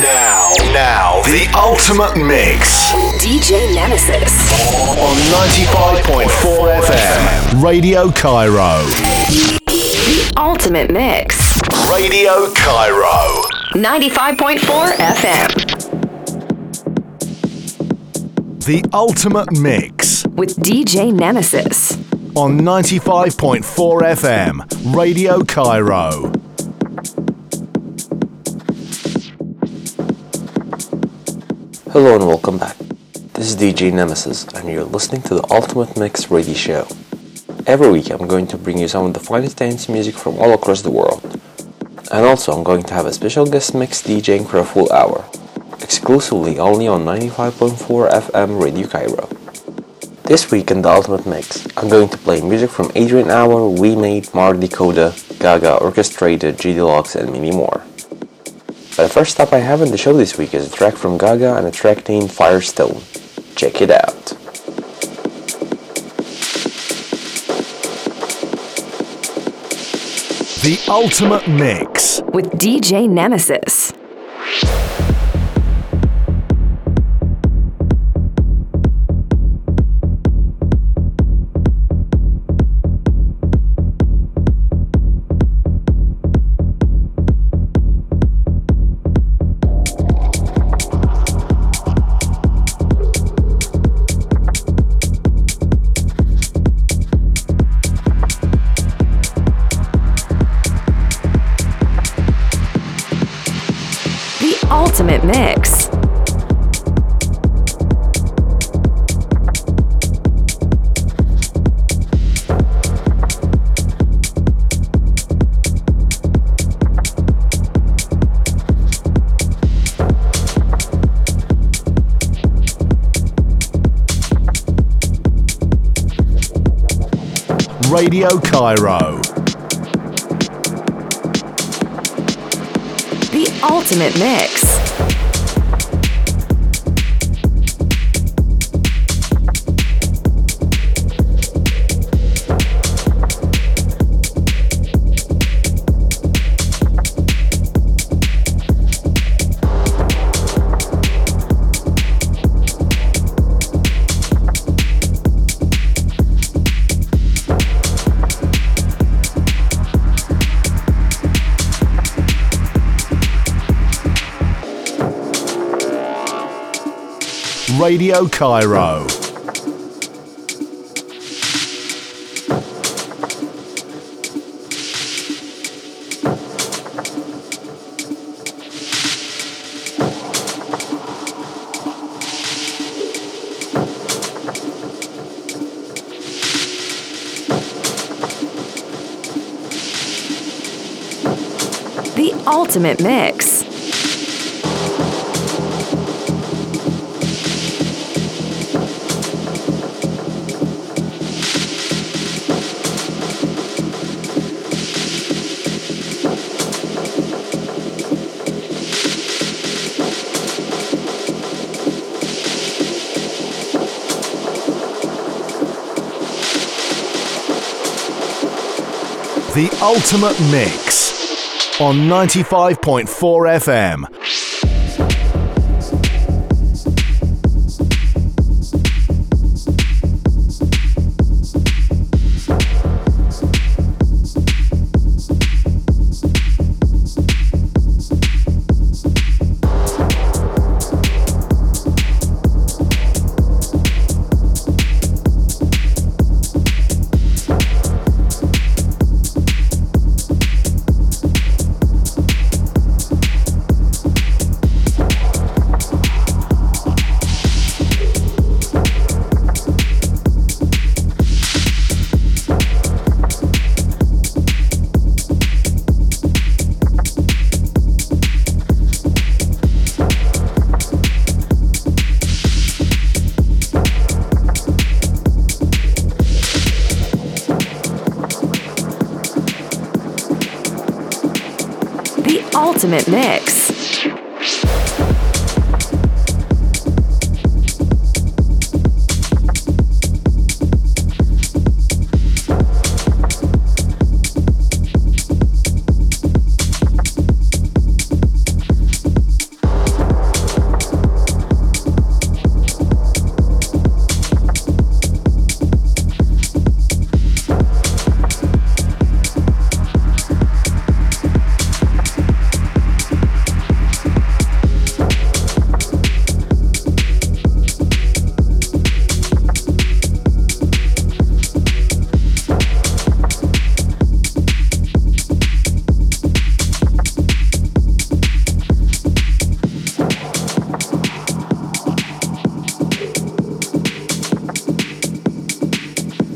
Now, now, the ultimate mix. DJ Nemesis. On 95.4 FM. Radio Cairo. The ultimate mix. Radio Cairo. 95.4 FM. The ultimate mix. With DJ Nemesis. On 95.4 FM. Radio Cairo. Hello and welcome back. This is DJ Nemesis, and you're listening to the Ultimate Mix Radio Show. Every week, I'm going to bring you some of the finest dance music from all across the world. And also, I'm going to have a special guest mix DJing for a full hour, exclusively only on 95.4 FM Radio Cairo. This week in the Ultimate Mix, I'm going to play music from Adrian Hour, We Made, Mark Dakota, Gaga Orchestrated, G Deluxe, and many more. But the first stop I have in the show this week is a track from Gaga and a track named Firestone. Check it out. The ultimate mix. With DJ Nemesis. Radio Cairo. The ultimate mix. Radio Cairo. The ultimate mix. Ultimate mix on 95.4 FM. Ultimate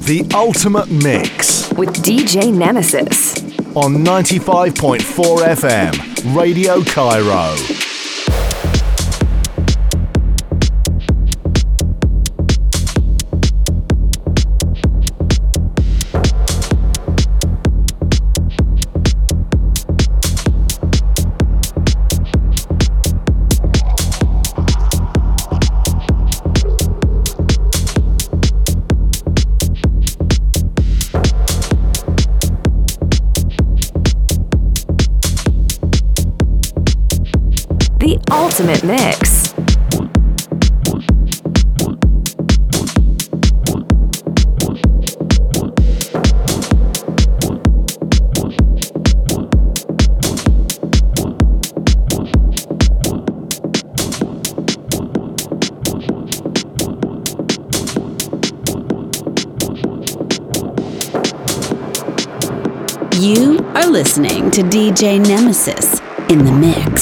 The Ultimate Mix with DJ Nemesis on 95.4 FM, Radio Cairo. Ultimate Mix. You are listening to DJ Nemesis in the mix.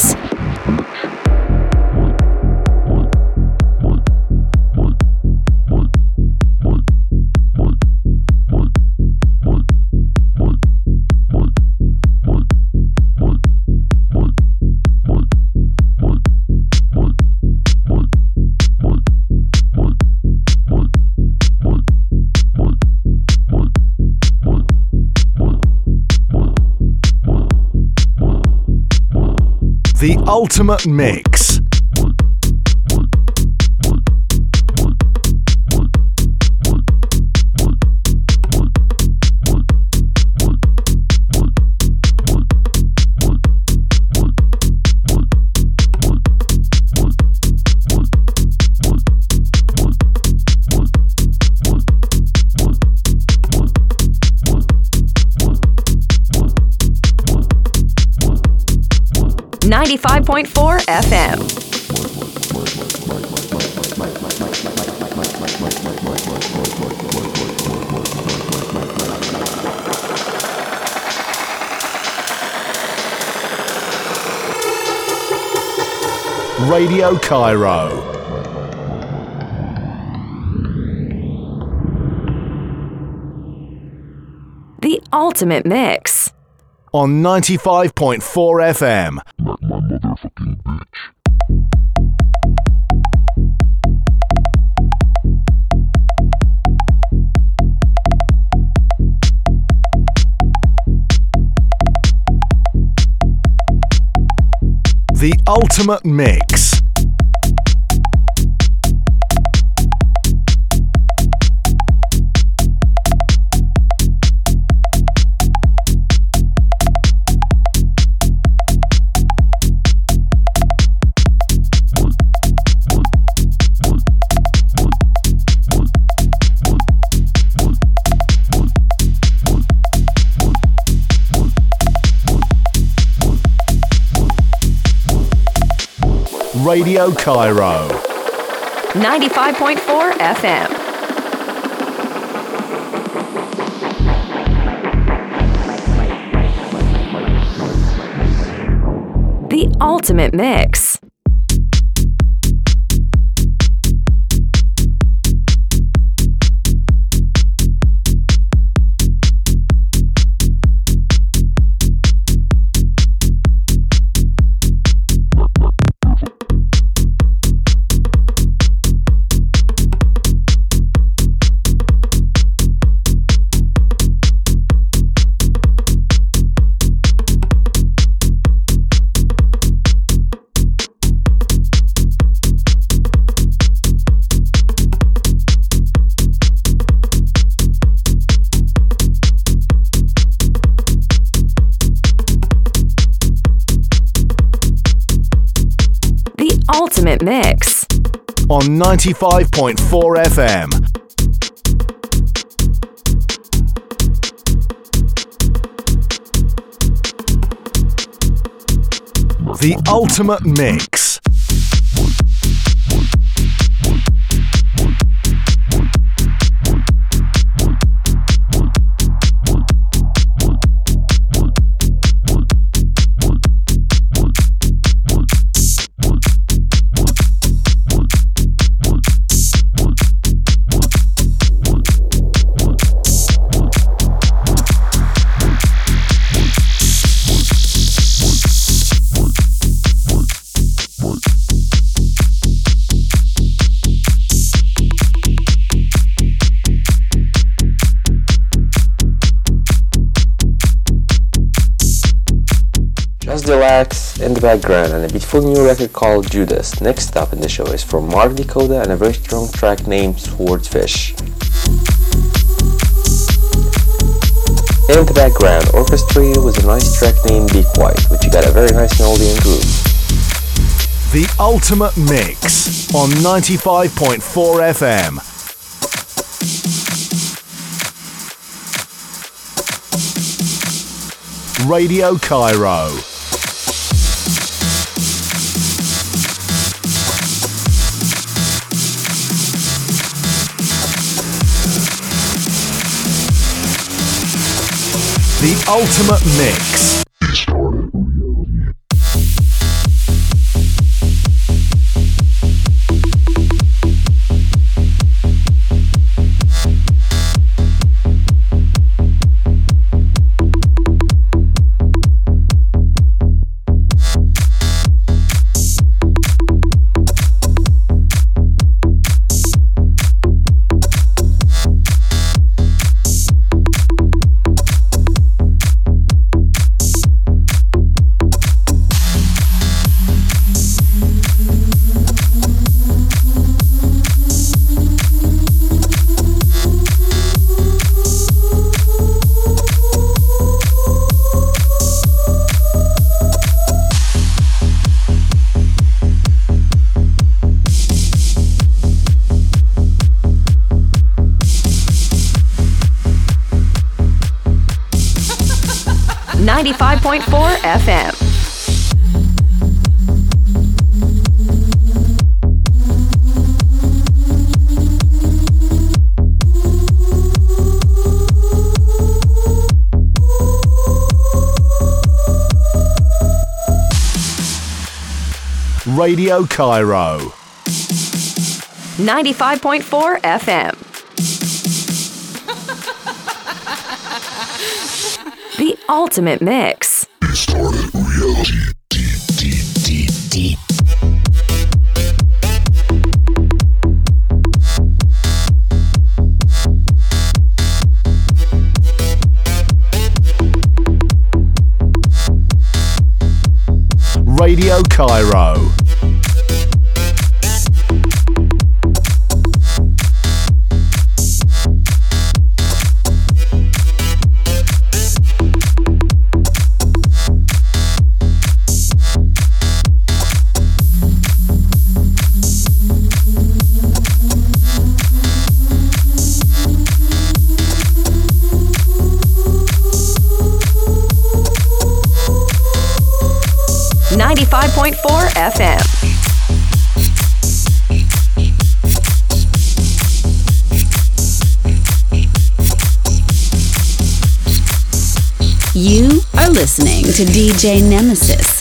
Ultimate Mix. Radio Cairo. The ultimate mix. On 95.4 FM. My motherfucking bitch. The Ultimate Mix. Radio Cairo. 95.4 FM. The ultimate mix. On 95.4 FM. The Ultimate Mix. Relax in the background and a beautiful new record called Judas. Next up in the show is from Mark Dakota and a very strong track named Swordfish. In the background, Orchestra was a nice track named Be Quiet, which you got a very nice melody and groove. The Ultimate Mix on 95.4 FM. Radio Cairo. The Ultimate Mix. Radio Cairo. 95.4 FM. the ultimate mix. Radio Cairo. DJ Nemesis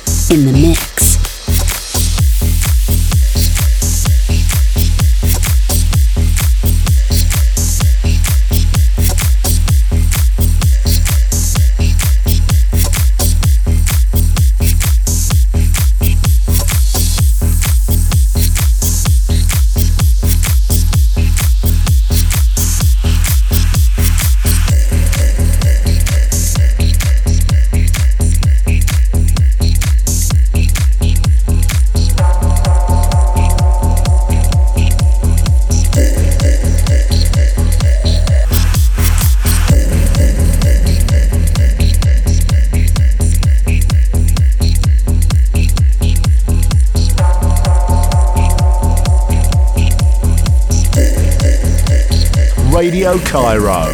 Radio Cairo.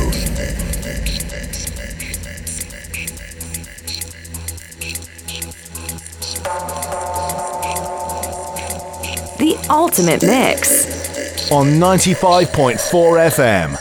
The ultimate mix. on 95.4 FM.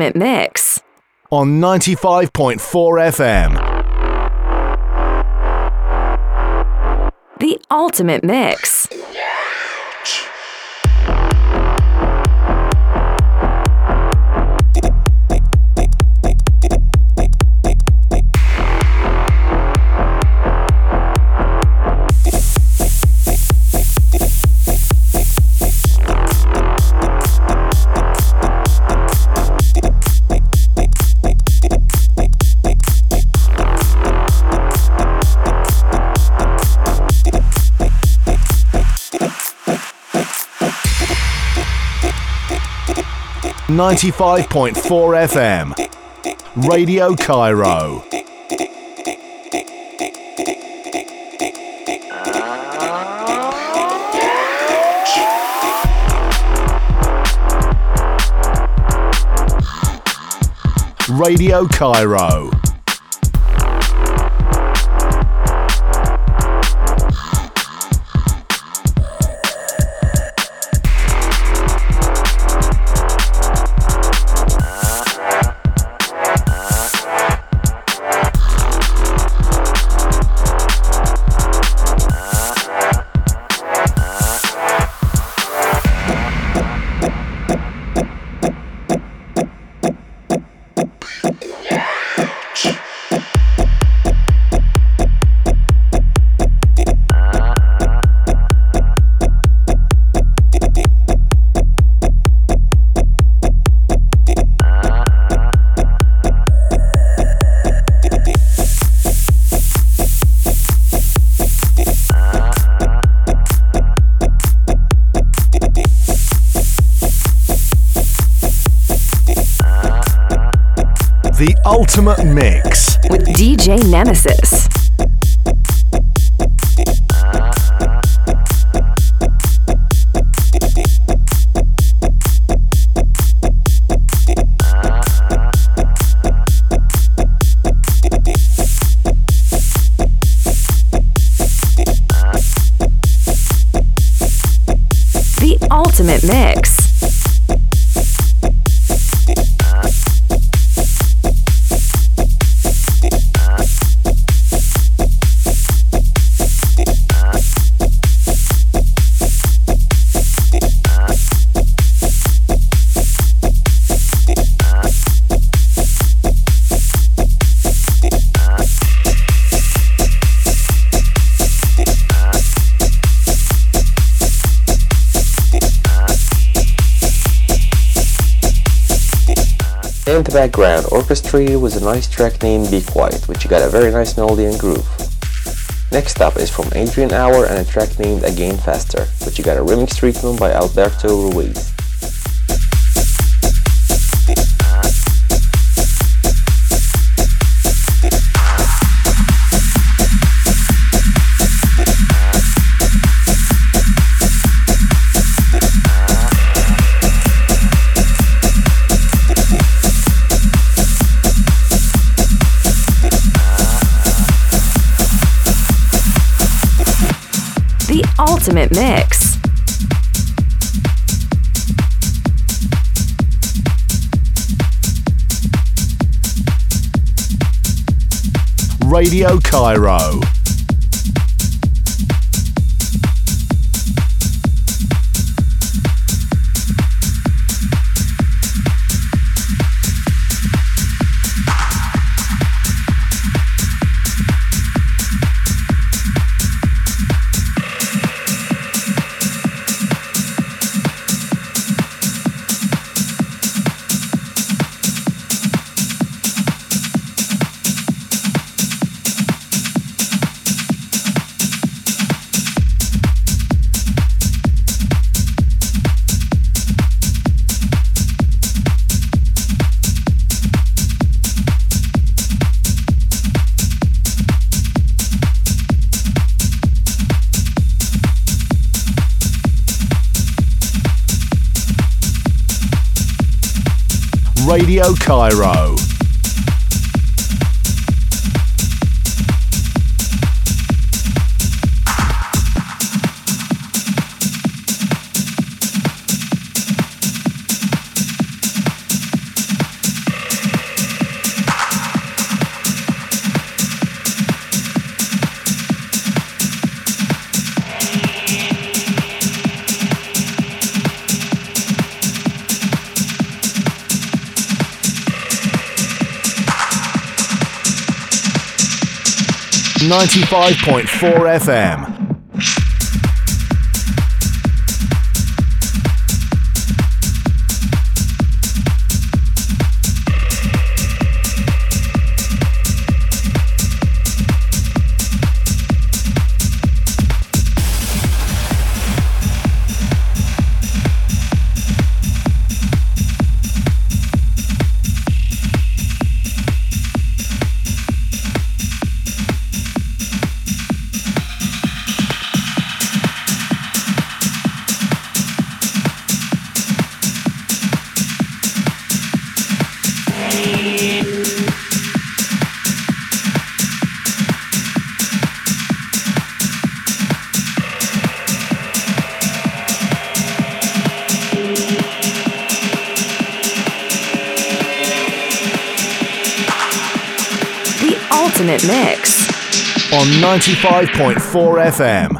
Ultimate mix. On 95.4 FM. The ultimate mix. 95.4 FM. Radio Cairo. Radio Cairo. Ultimate Mix with DJ Nemesis. Background, orchestrated with a nice track named Be Quiet, which got a very nice melody and groove. Next up is from Adrian Hour and a track named Again Faster, which you got a remix treatment by Alberto Ruiz. Ultimate mix. Radio Cairo. Cairo. 95.4 FM. 95.4 FM.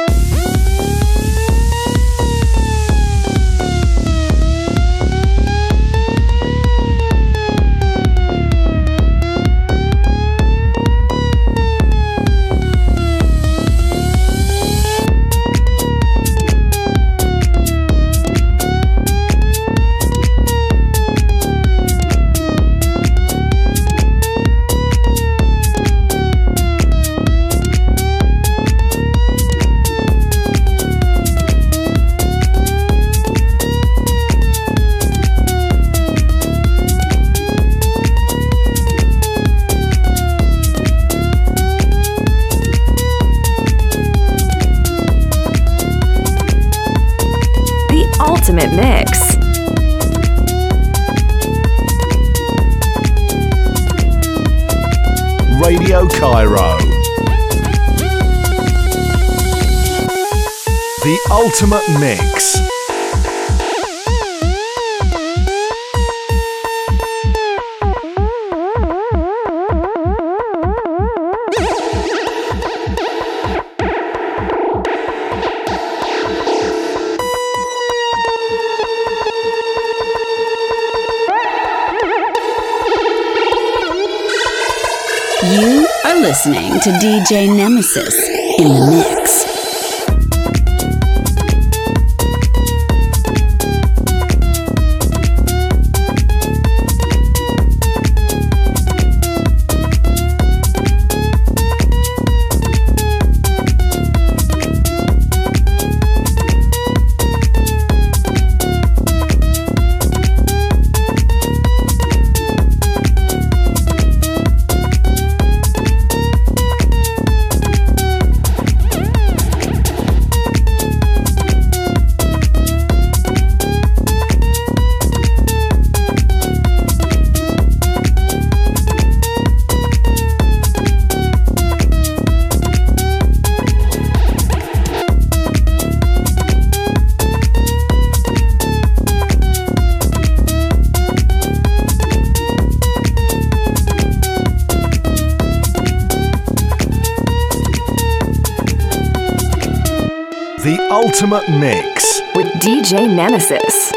To DJ Nemesis in the mix. Ultimate mix. with DJ Nemesis.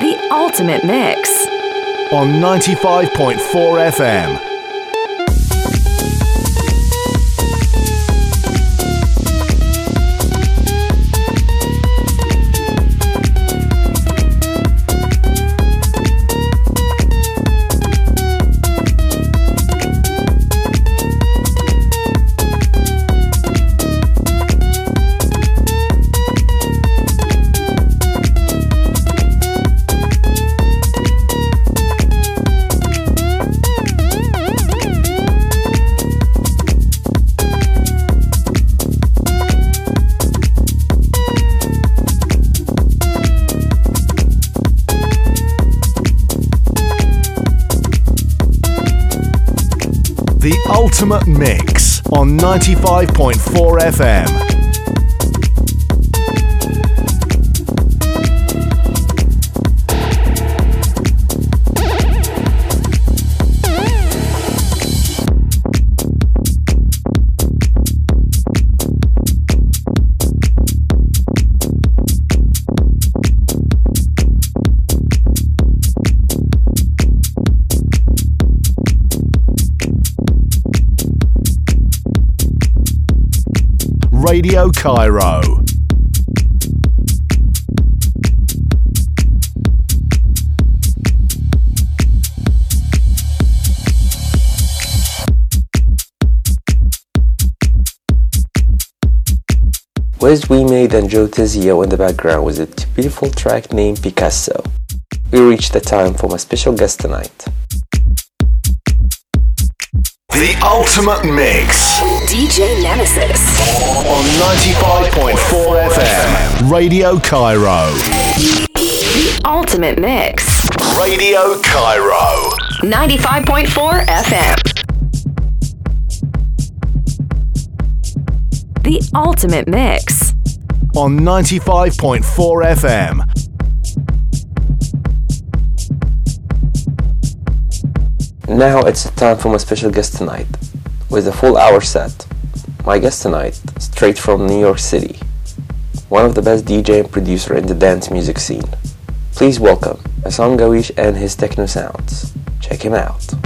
The ultimate mix. On 95.4 FM. Ultimate mix on 95.4 FM. Cairo. Wes We Made and Joe Tizio in the background with a beautiful track named Picasso. We reached the time for my special guest tonight. Ultimate mix DJ Nemesis. on 95.4 FM. Radio Cairo. The ultimate mix. Radio Cairo. 95.4 FM. The ultimate mix. On 95.4 FM. Now it's time for my special guest tonight with a full hour set. My guest tonight, straight from New York City, one of the best DJ and producer in the dance music scene. Please welcome Assam Gawish and his techno sounds. Check him out.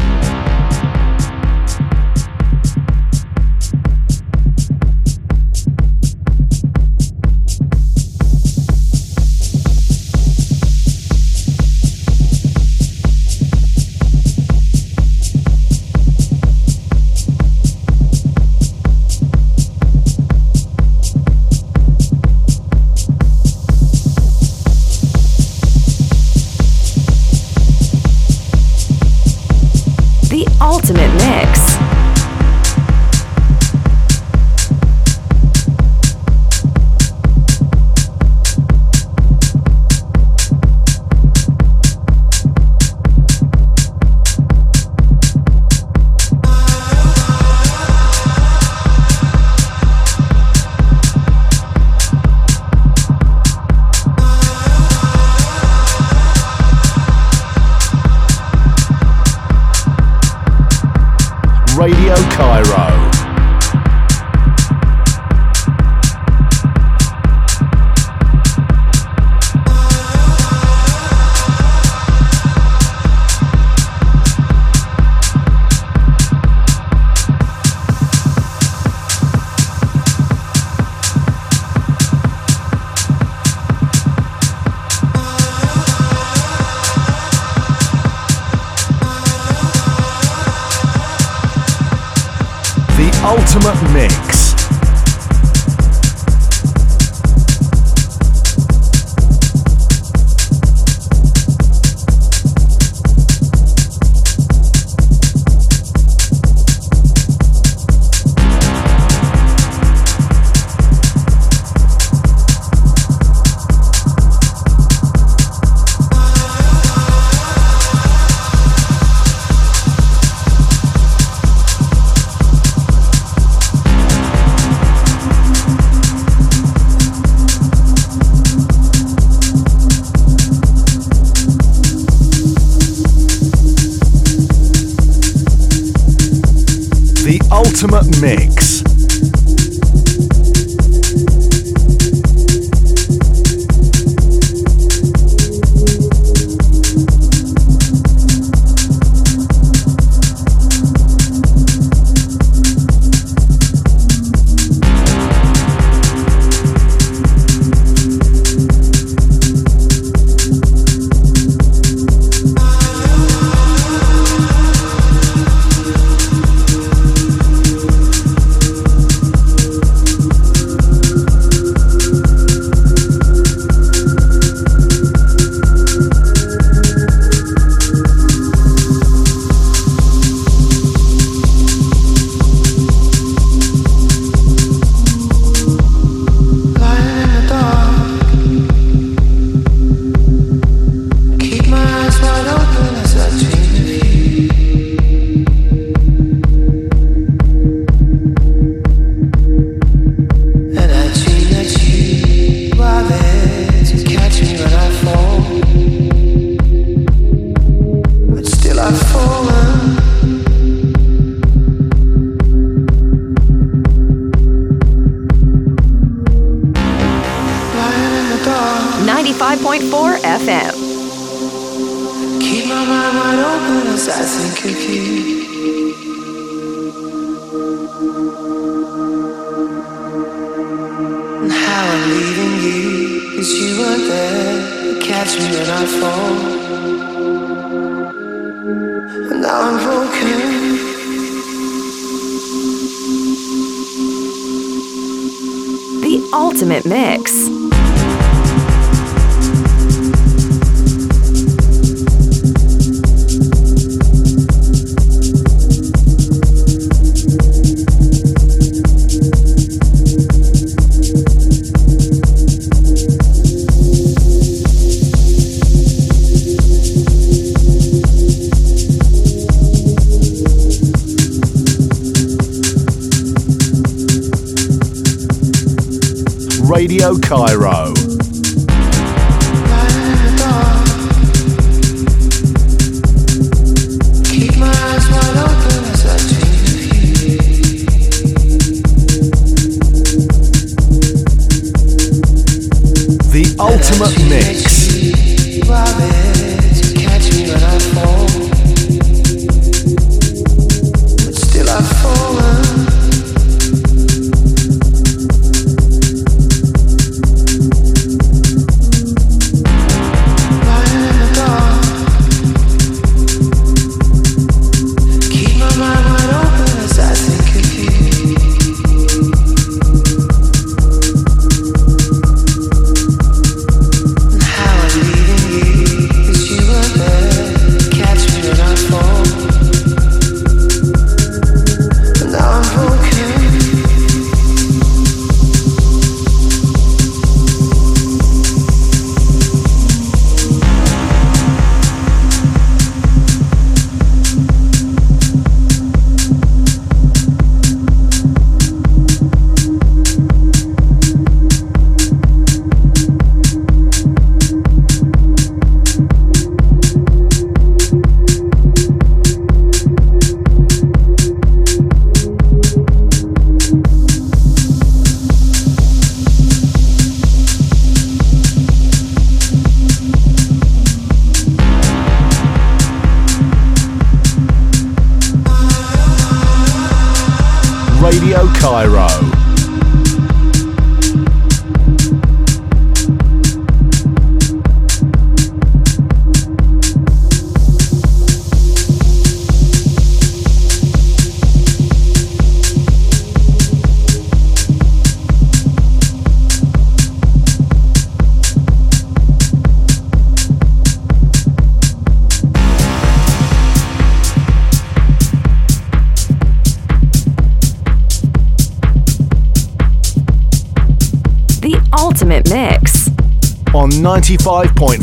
95.9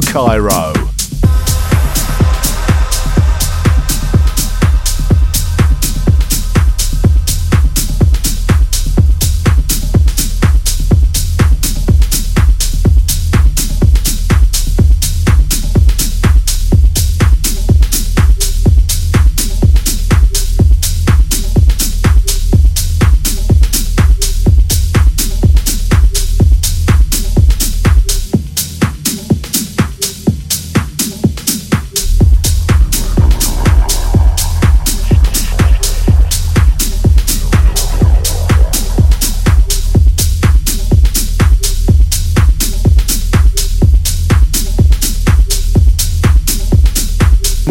Cairo.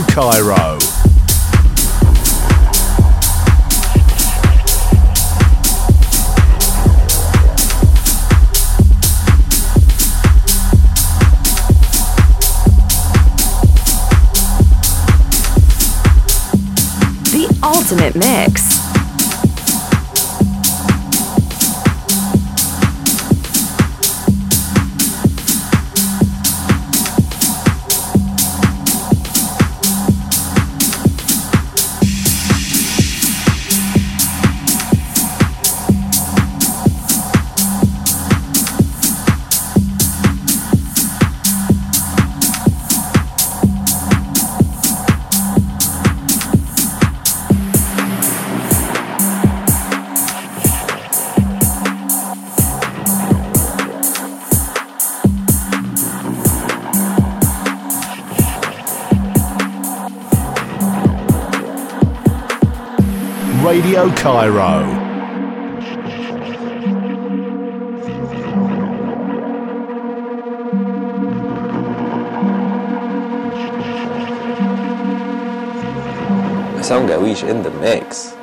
Cairo. Radio Cairo. Sound Gawish in the mix.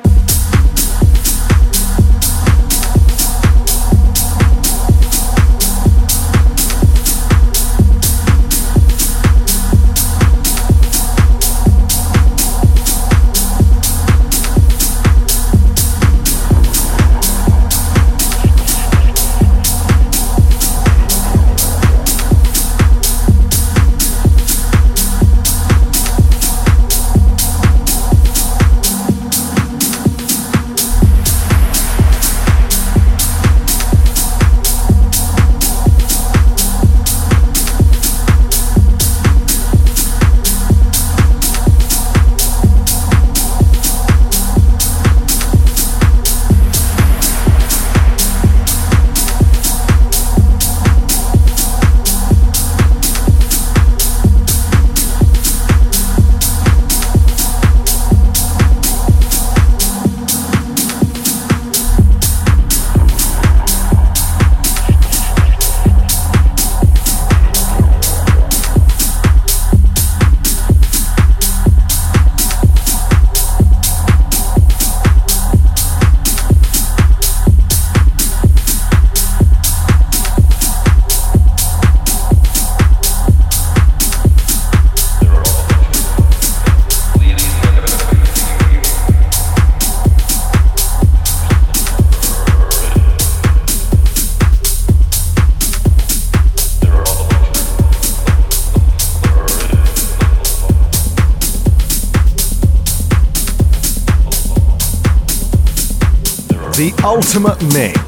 Ultimate mix.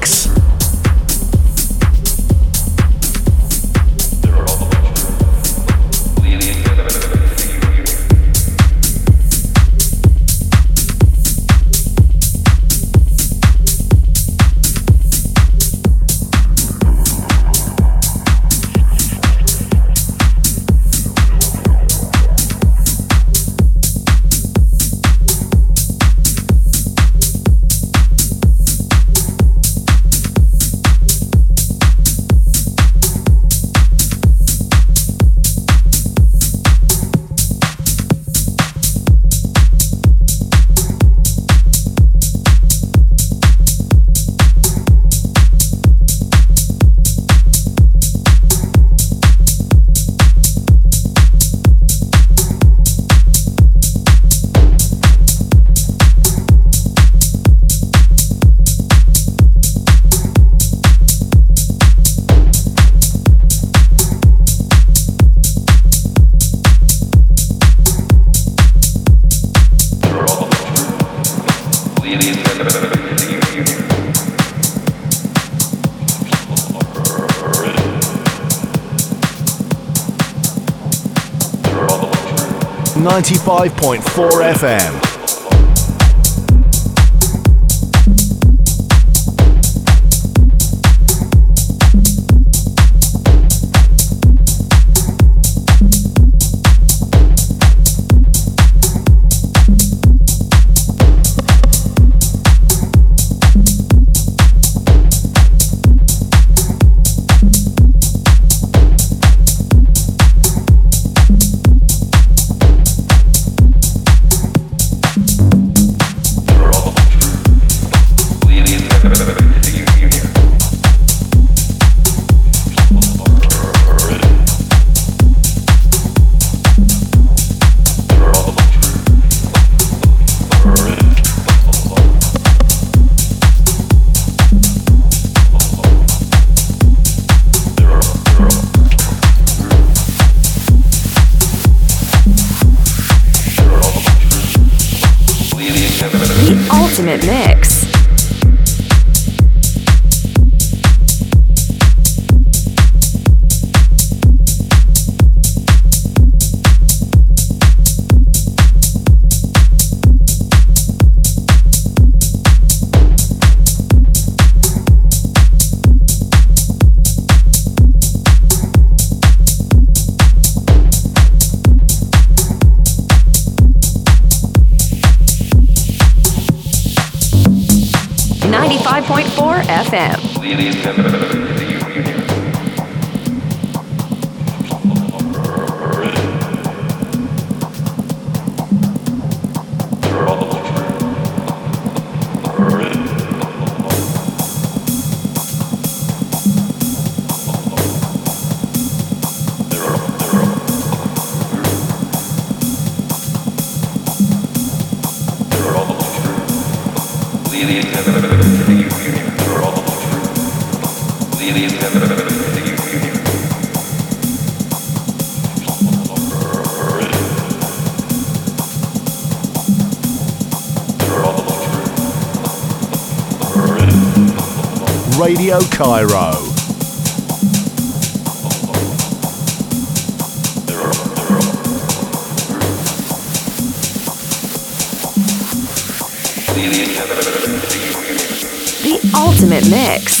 95.4 FM. ultimate mix. Radio Cairo. The ultimate mix.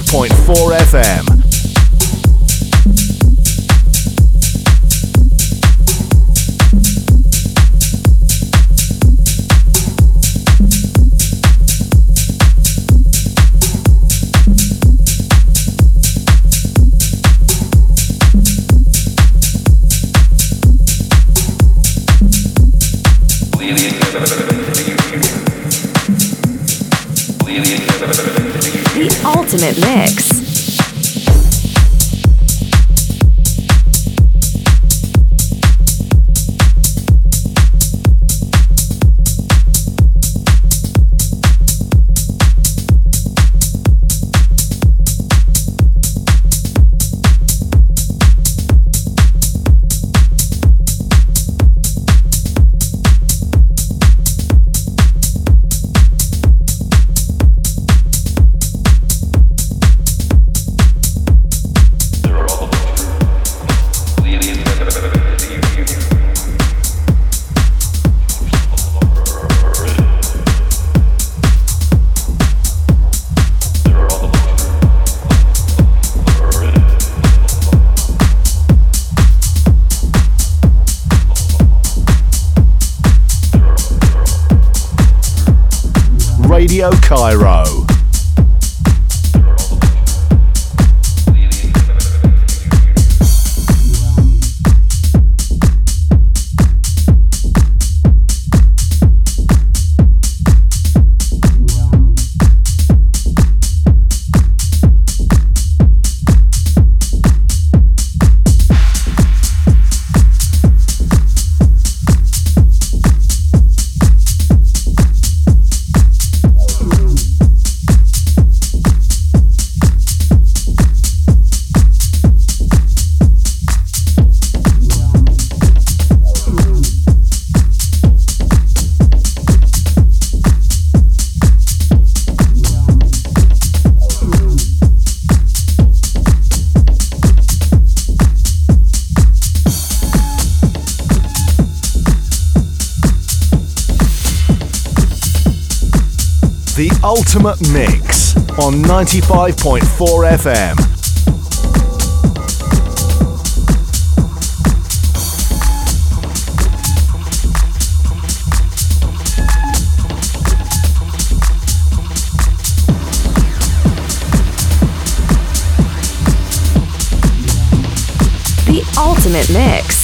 95.4 It mix. Ultimate Mix on 95.4 FM. The Ultimate Mix.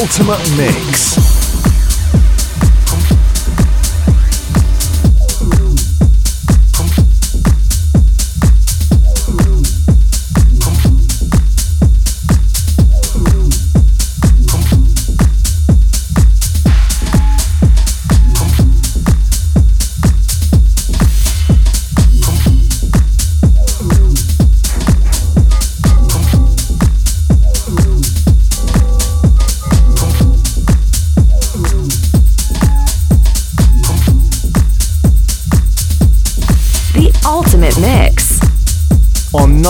Ultimate Mix.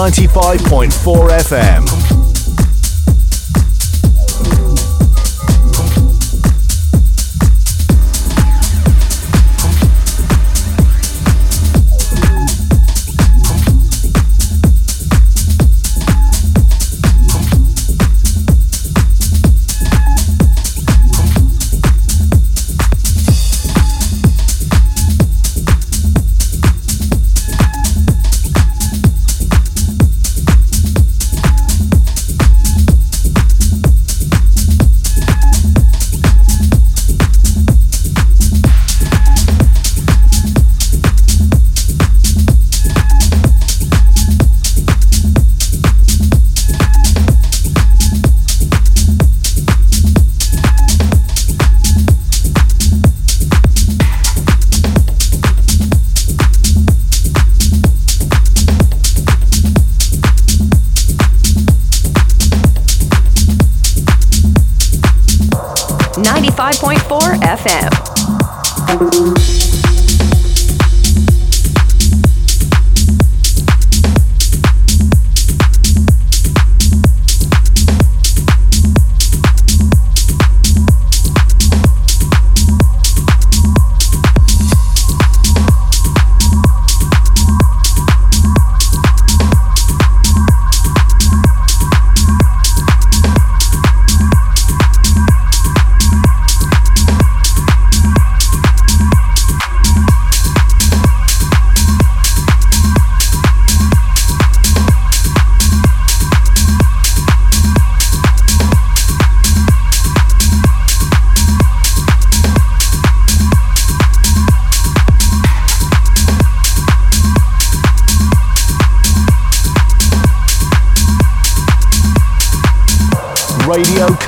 95.4 FM.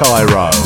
Cairo.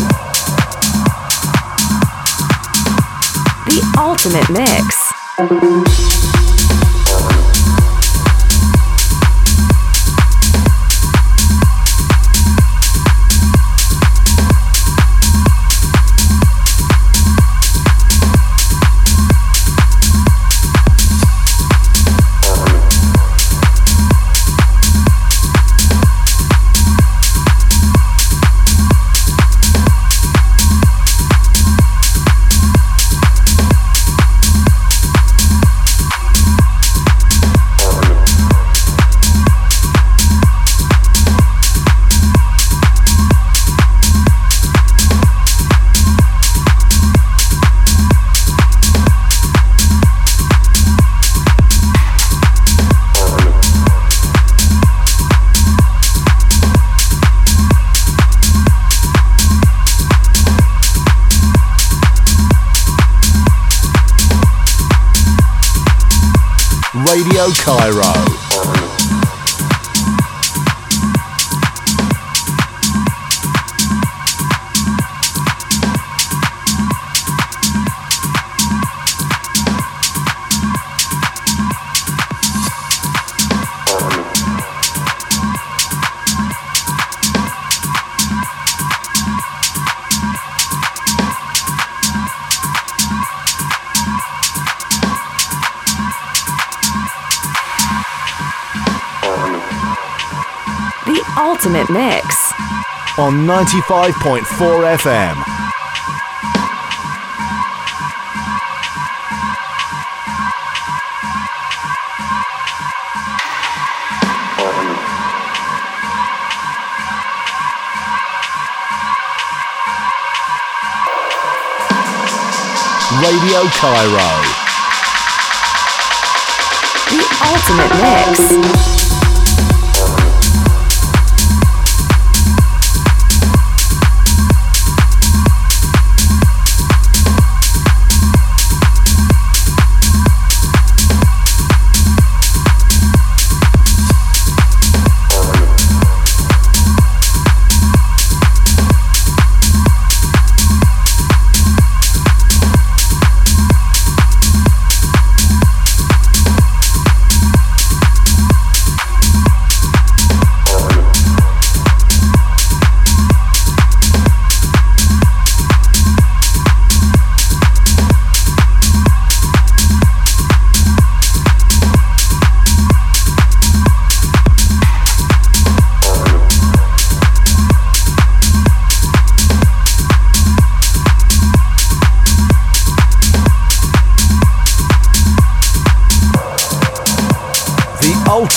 On 95.4 FM. Radio Cairo. The ultimate mix.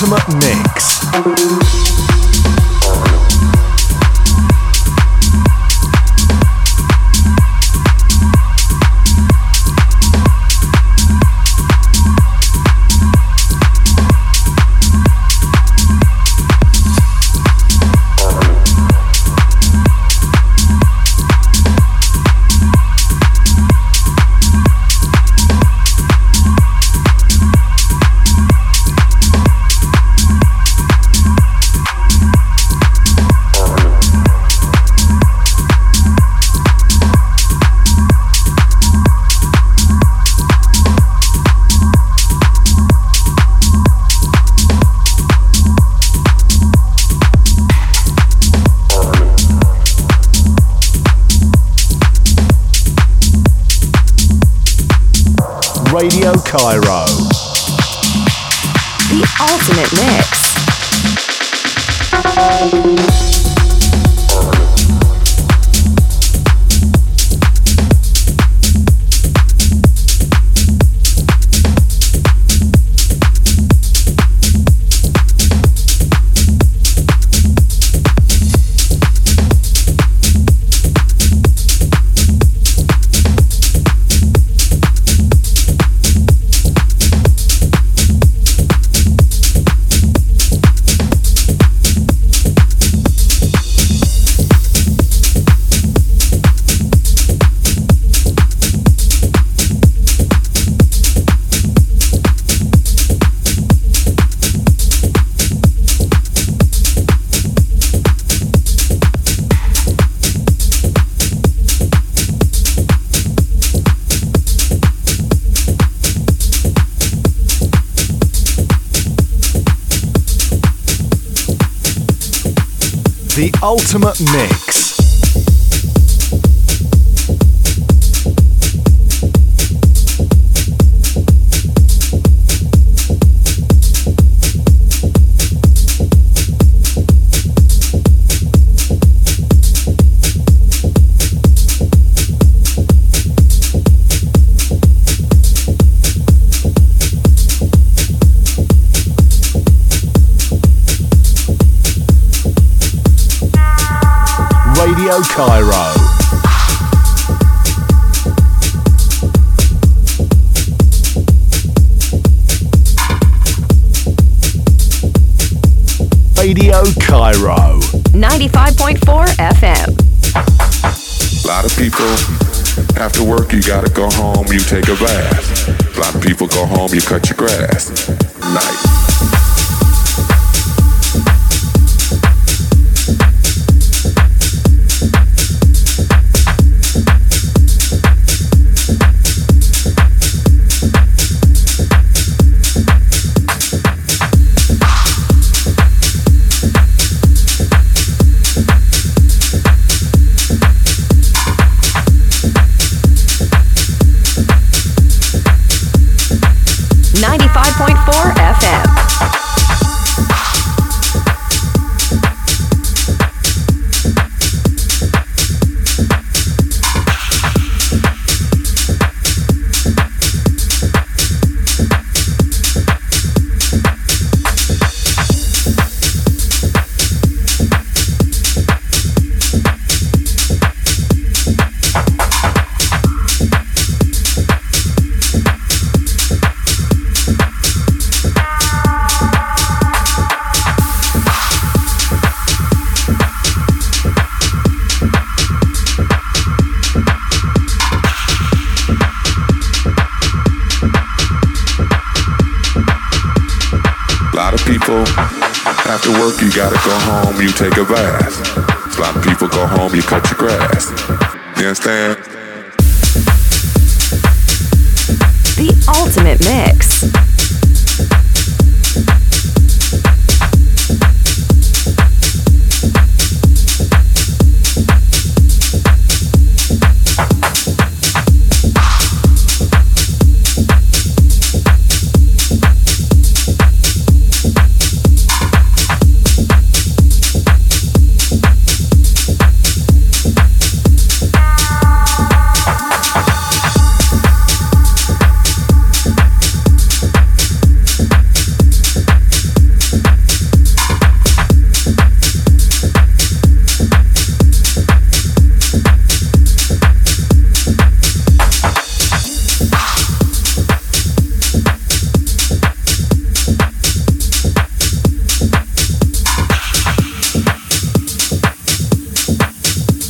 Ultimate Mix. Ultimate Mix. People, after work, you gotta go home, you take a bath. A lot of people go home, you cut your grass. Nice.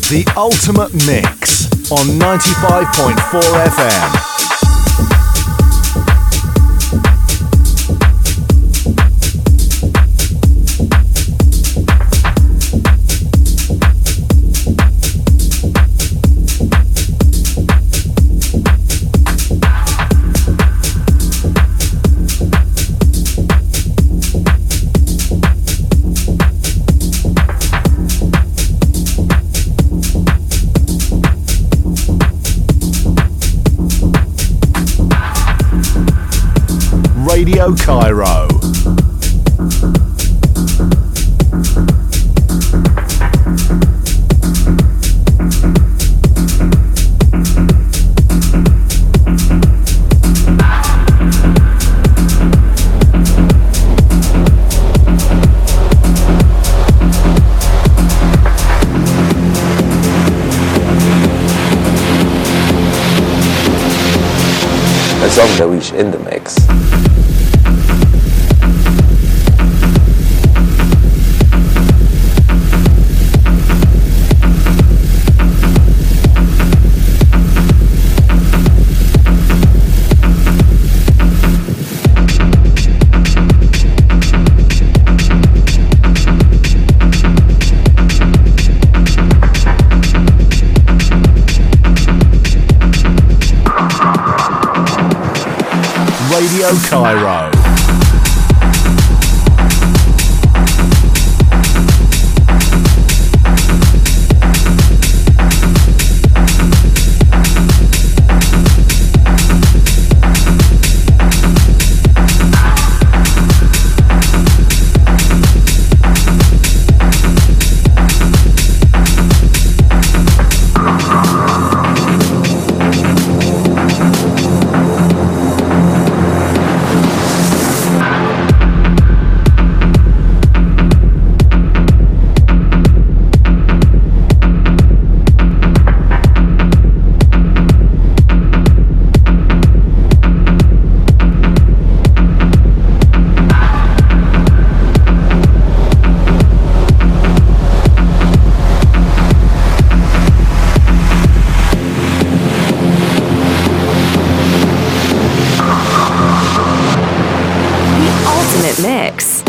The Ultimate Mix on 95.4 FM. Radio Cairo. Azam Dawish in the Radio Cairo. Mix.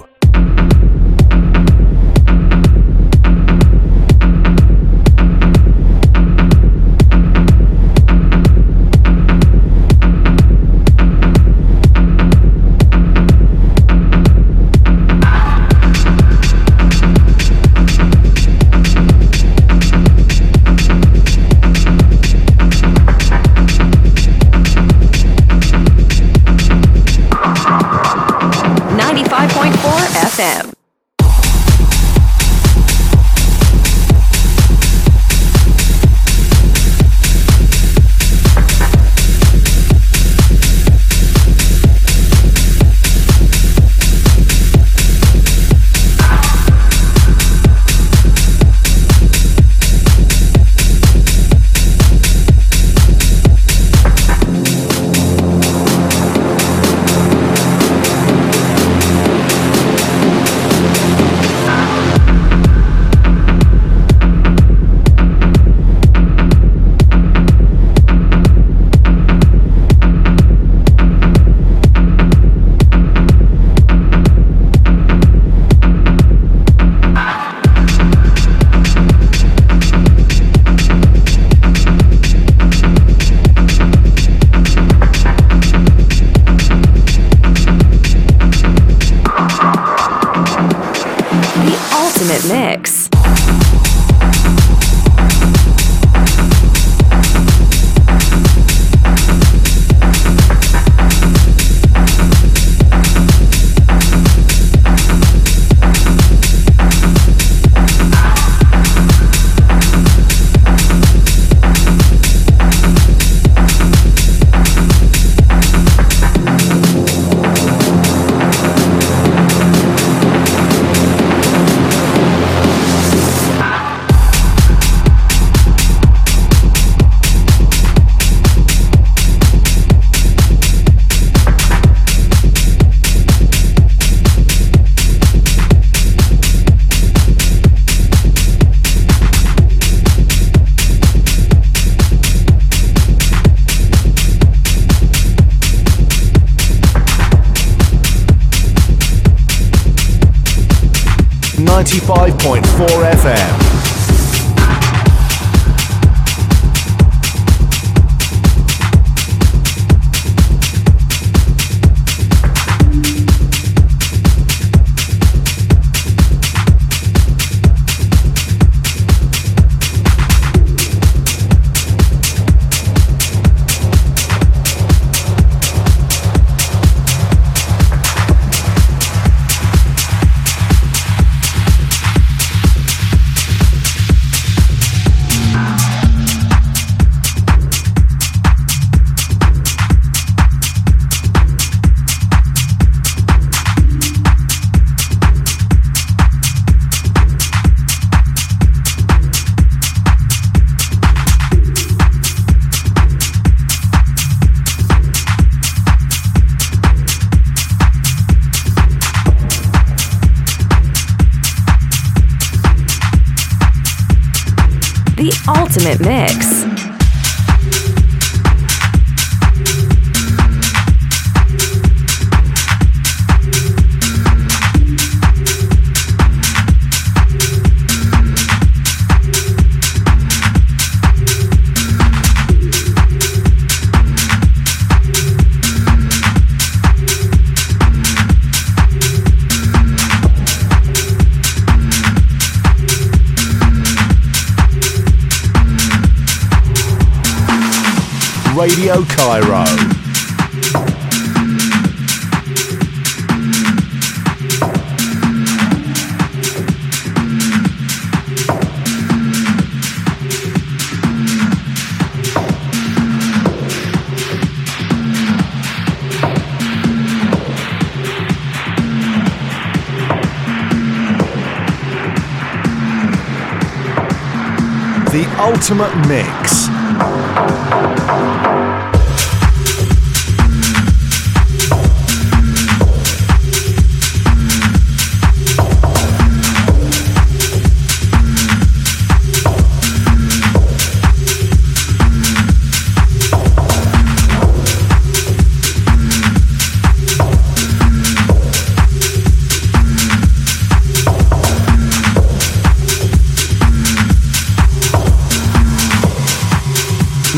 Ultimate Mix.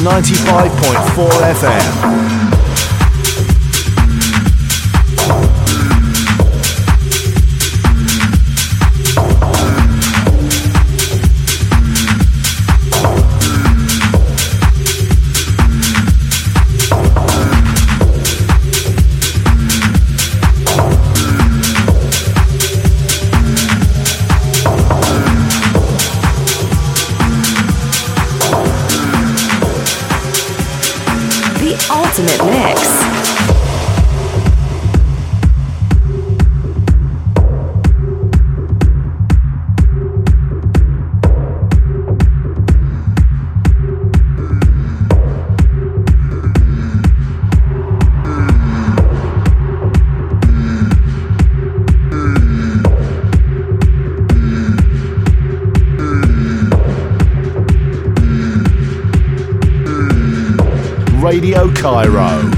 95.4 FM. Cairo.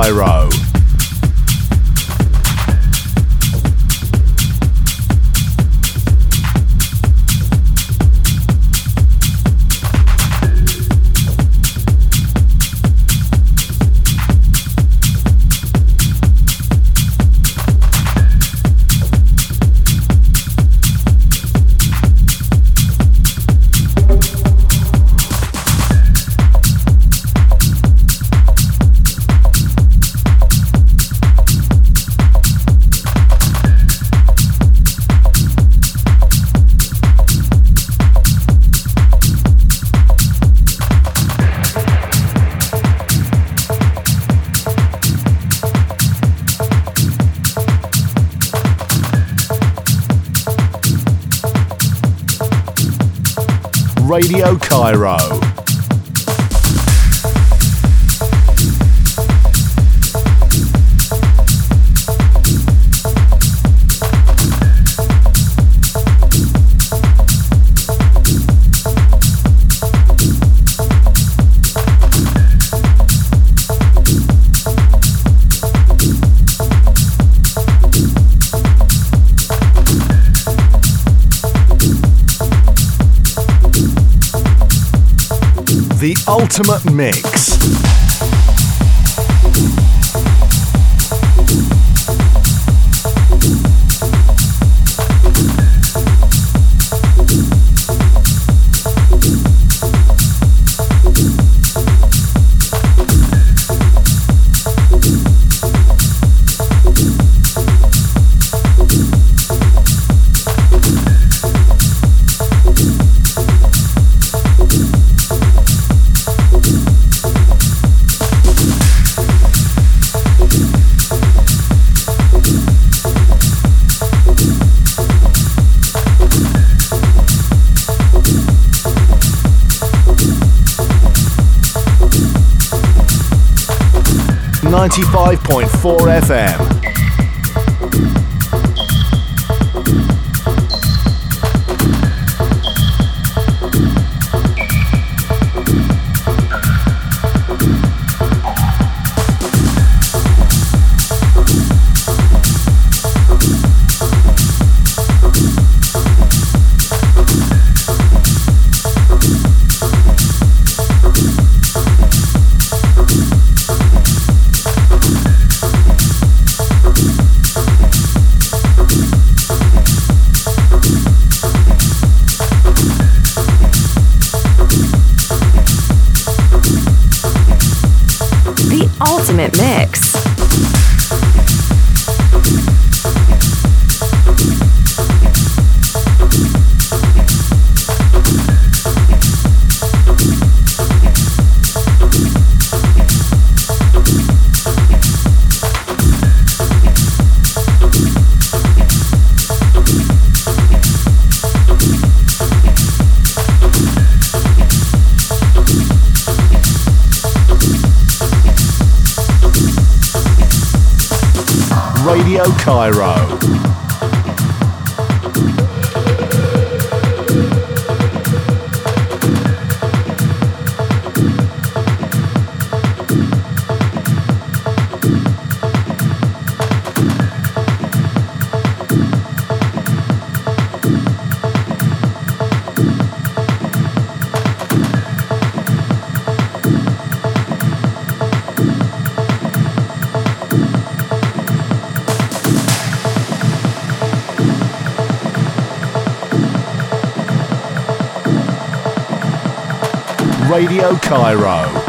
Radio Cairo. Radio Ultimate Mix. 95.4 FM. Cairo. Radio Cairo.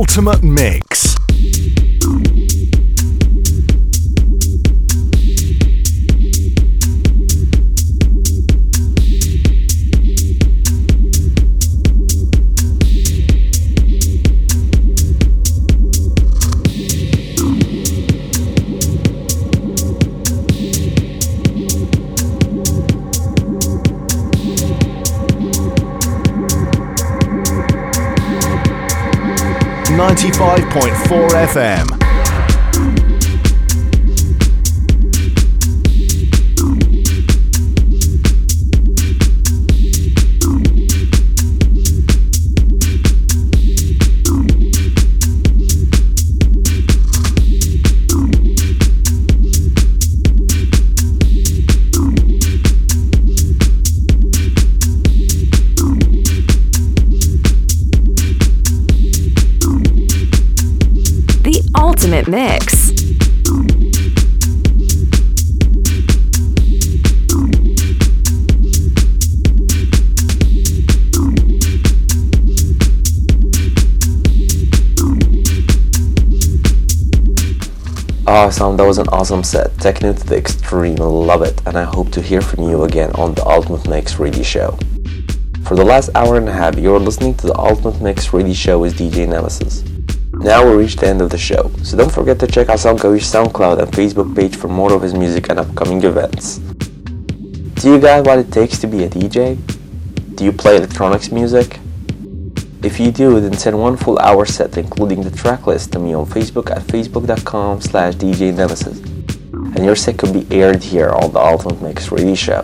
Ultimate mix. 95.4 FM. Mix. Awesome, that was an awesome set. It to the extreme, love it, and I hope to hear from you again on the Ultimate Mix Radio Show. For the last hour and a half, you're listening to the Ultimate Mix Radio Show with DJ Nemesis. Now we reach the end of the show, so don't forget to check out Samkawi's SoundCloud and Facebook page for more of his music and upcoming events. Do you got what it takes to be a DJ? Do you play electronics music? If you do, then send one full hour set including the track list to me on Facebook at facebook.com slash DJ and your set could be aired here on the Ultimate Mix Radio Show.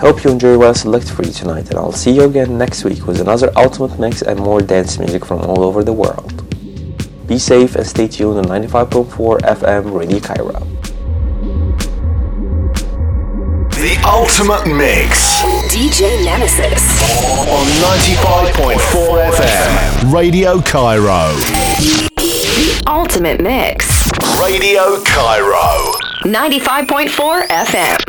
Hope you enjoy what I selected for you tonight, and I'll see you again next week with another Ultimate Mix and more dance music from all over the world. Be safe and stay tuned on 95.4 FM Radio Cairo. The Ultimate Mix. DJ Nemesis. On 95.4 FM. Radio Cairo. The Ultimate Mix. Radio Cairo. 95.4 FM.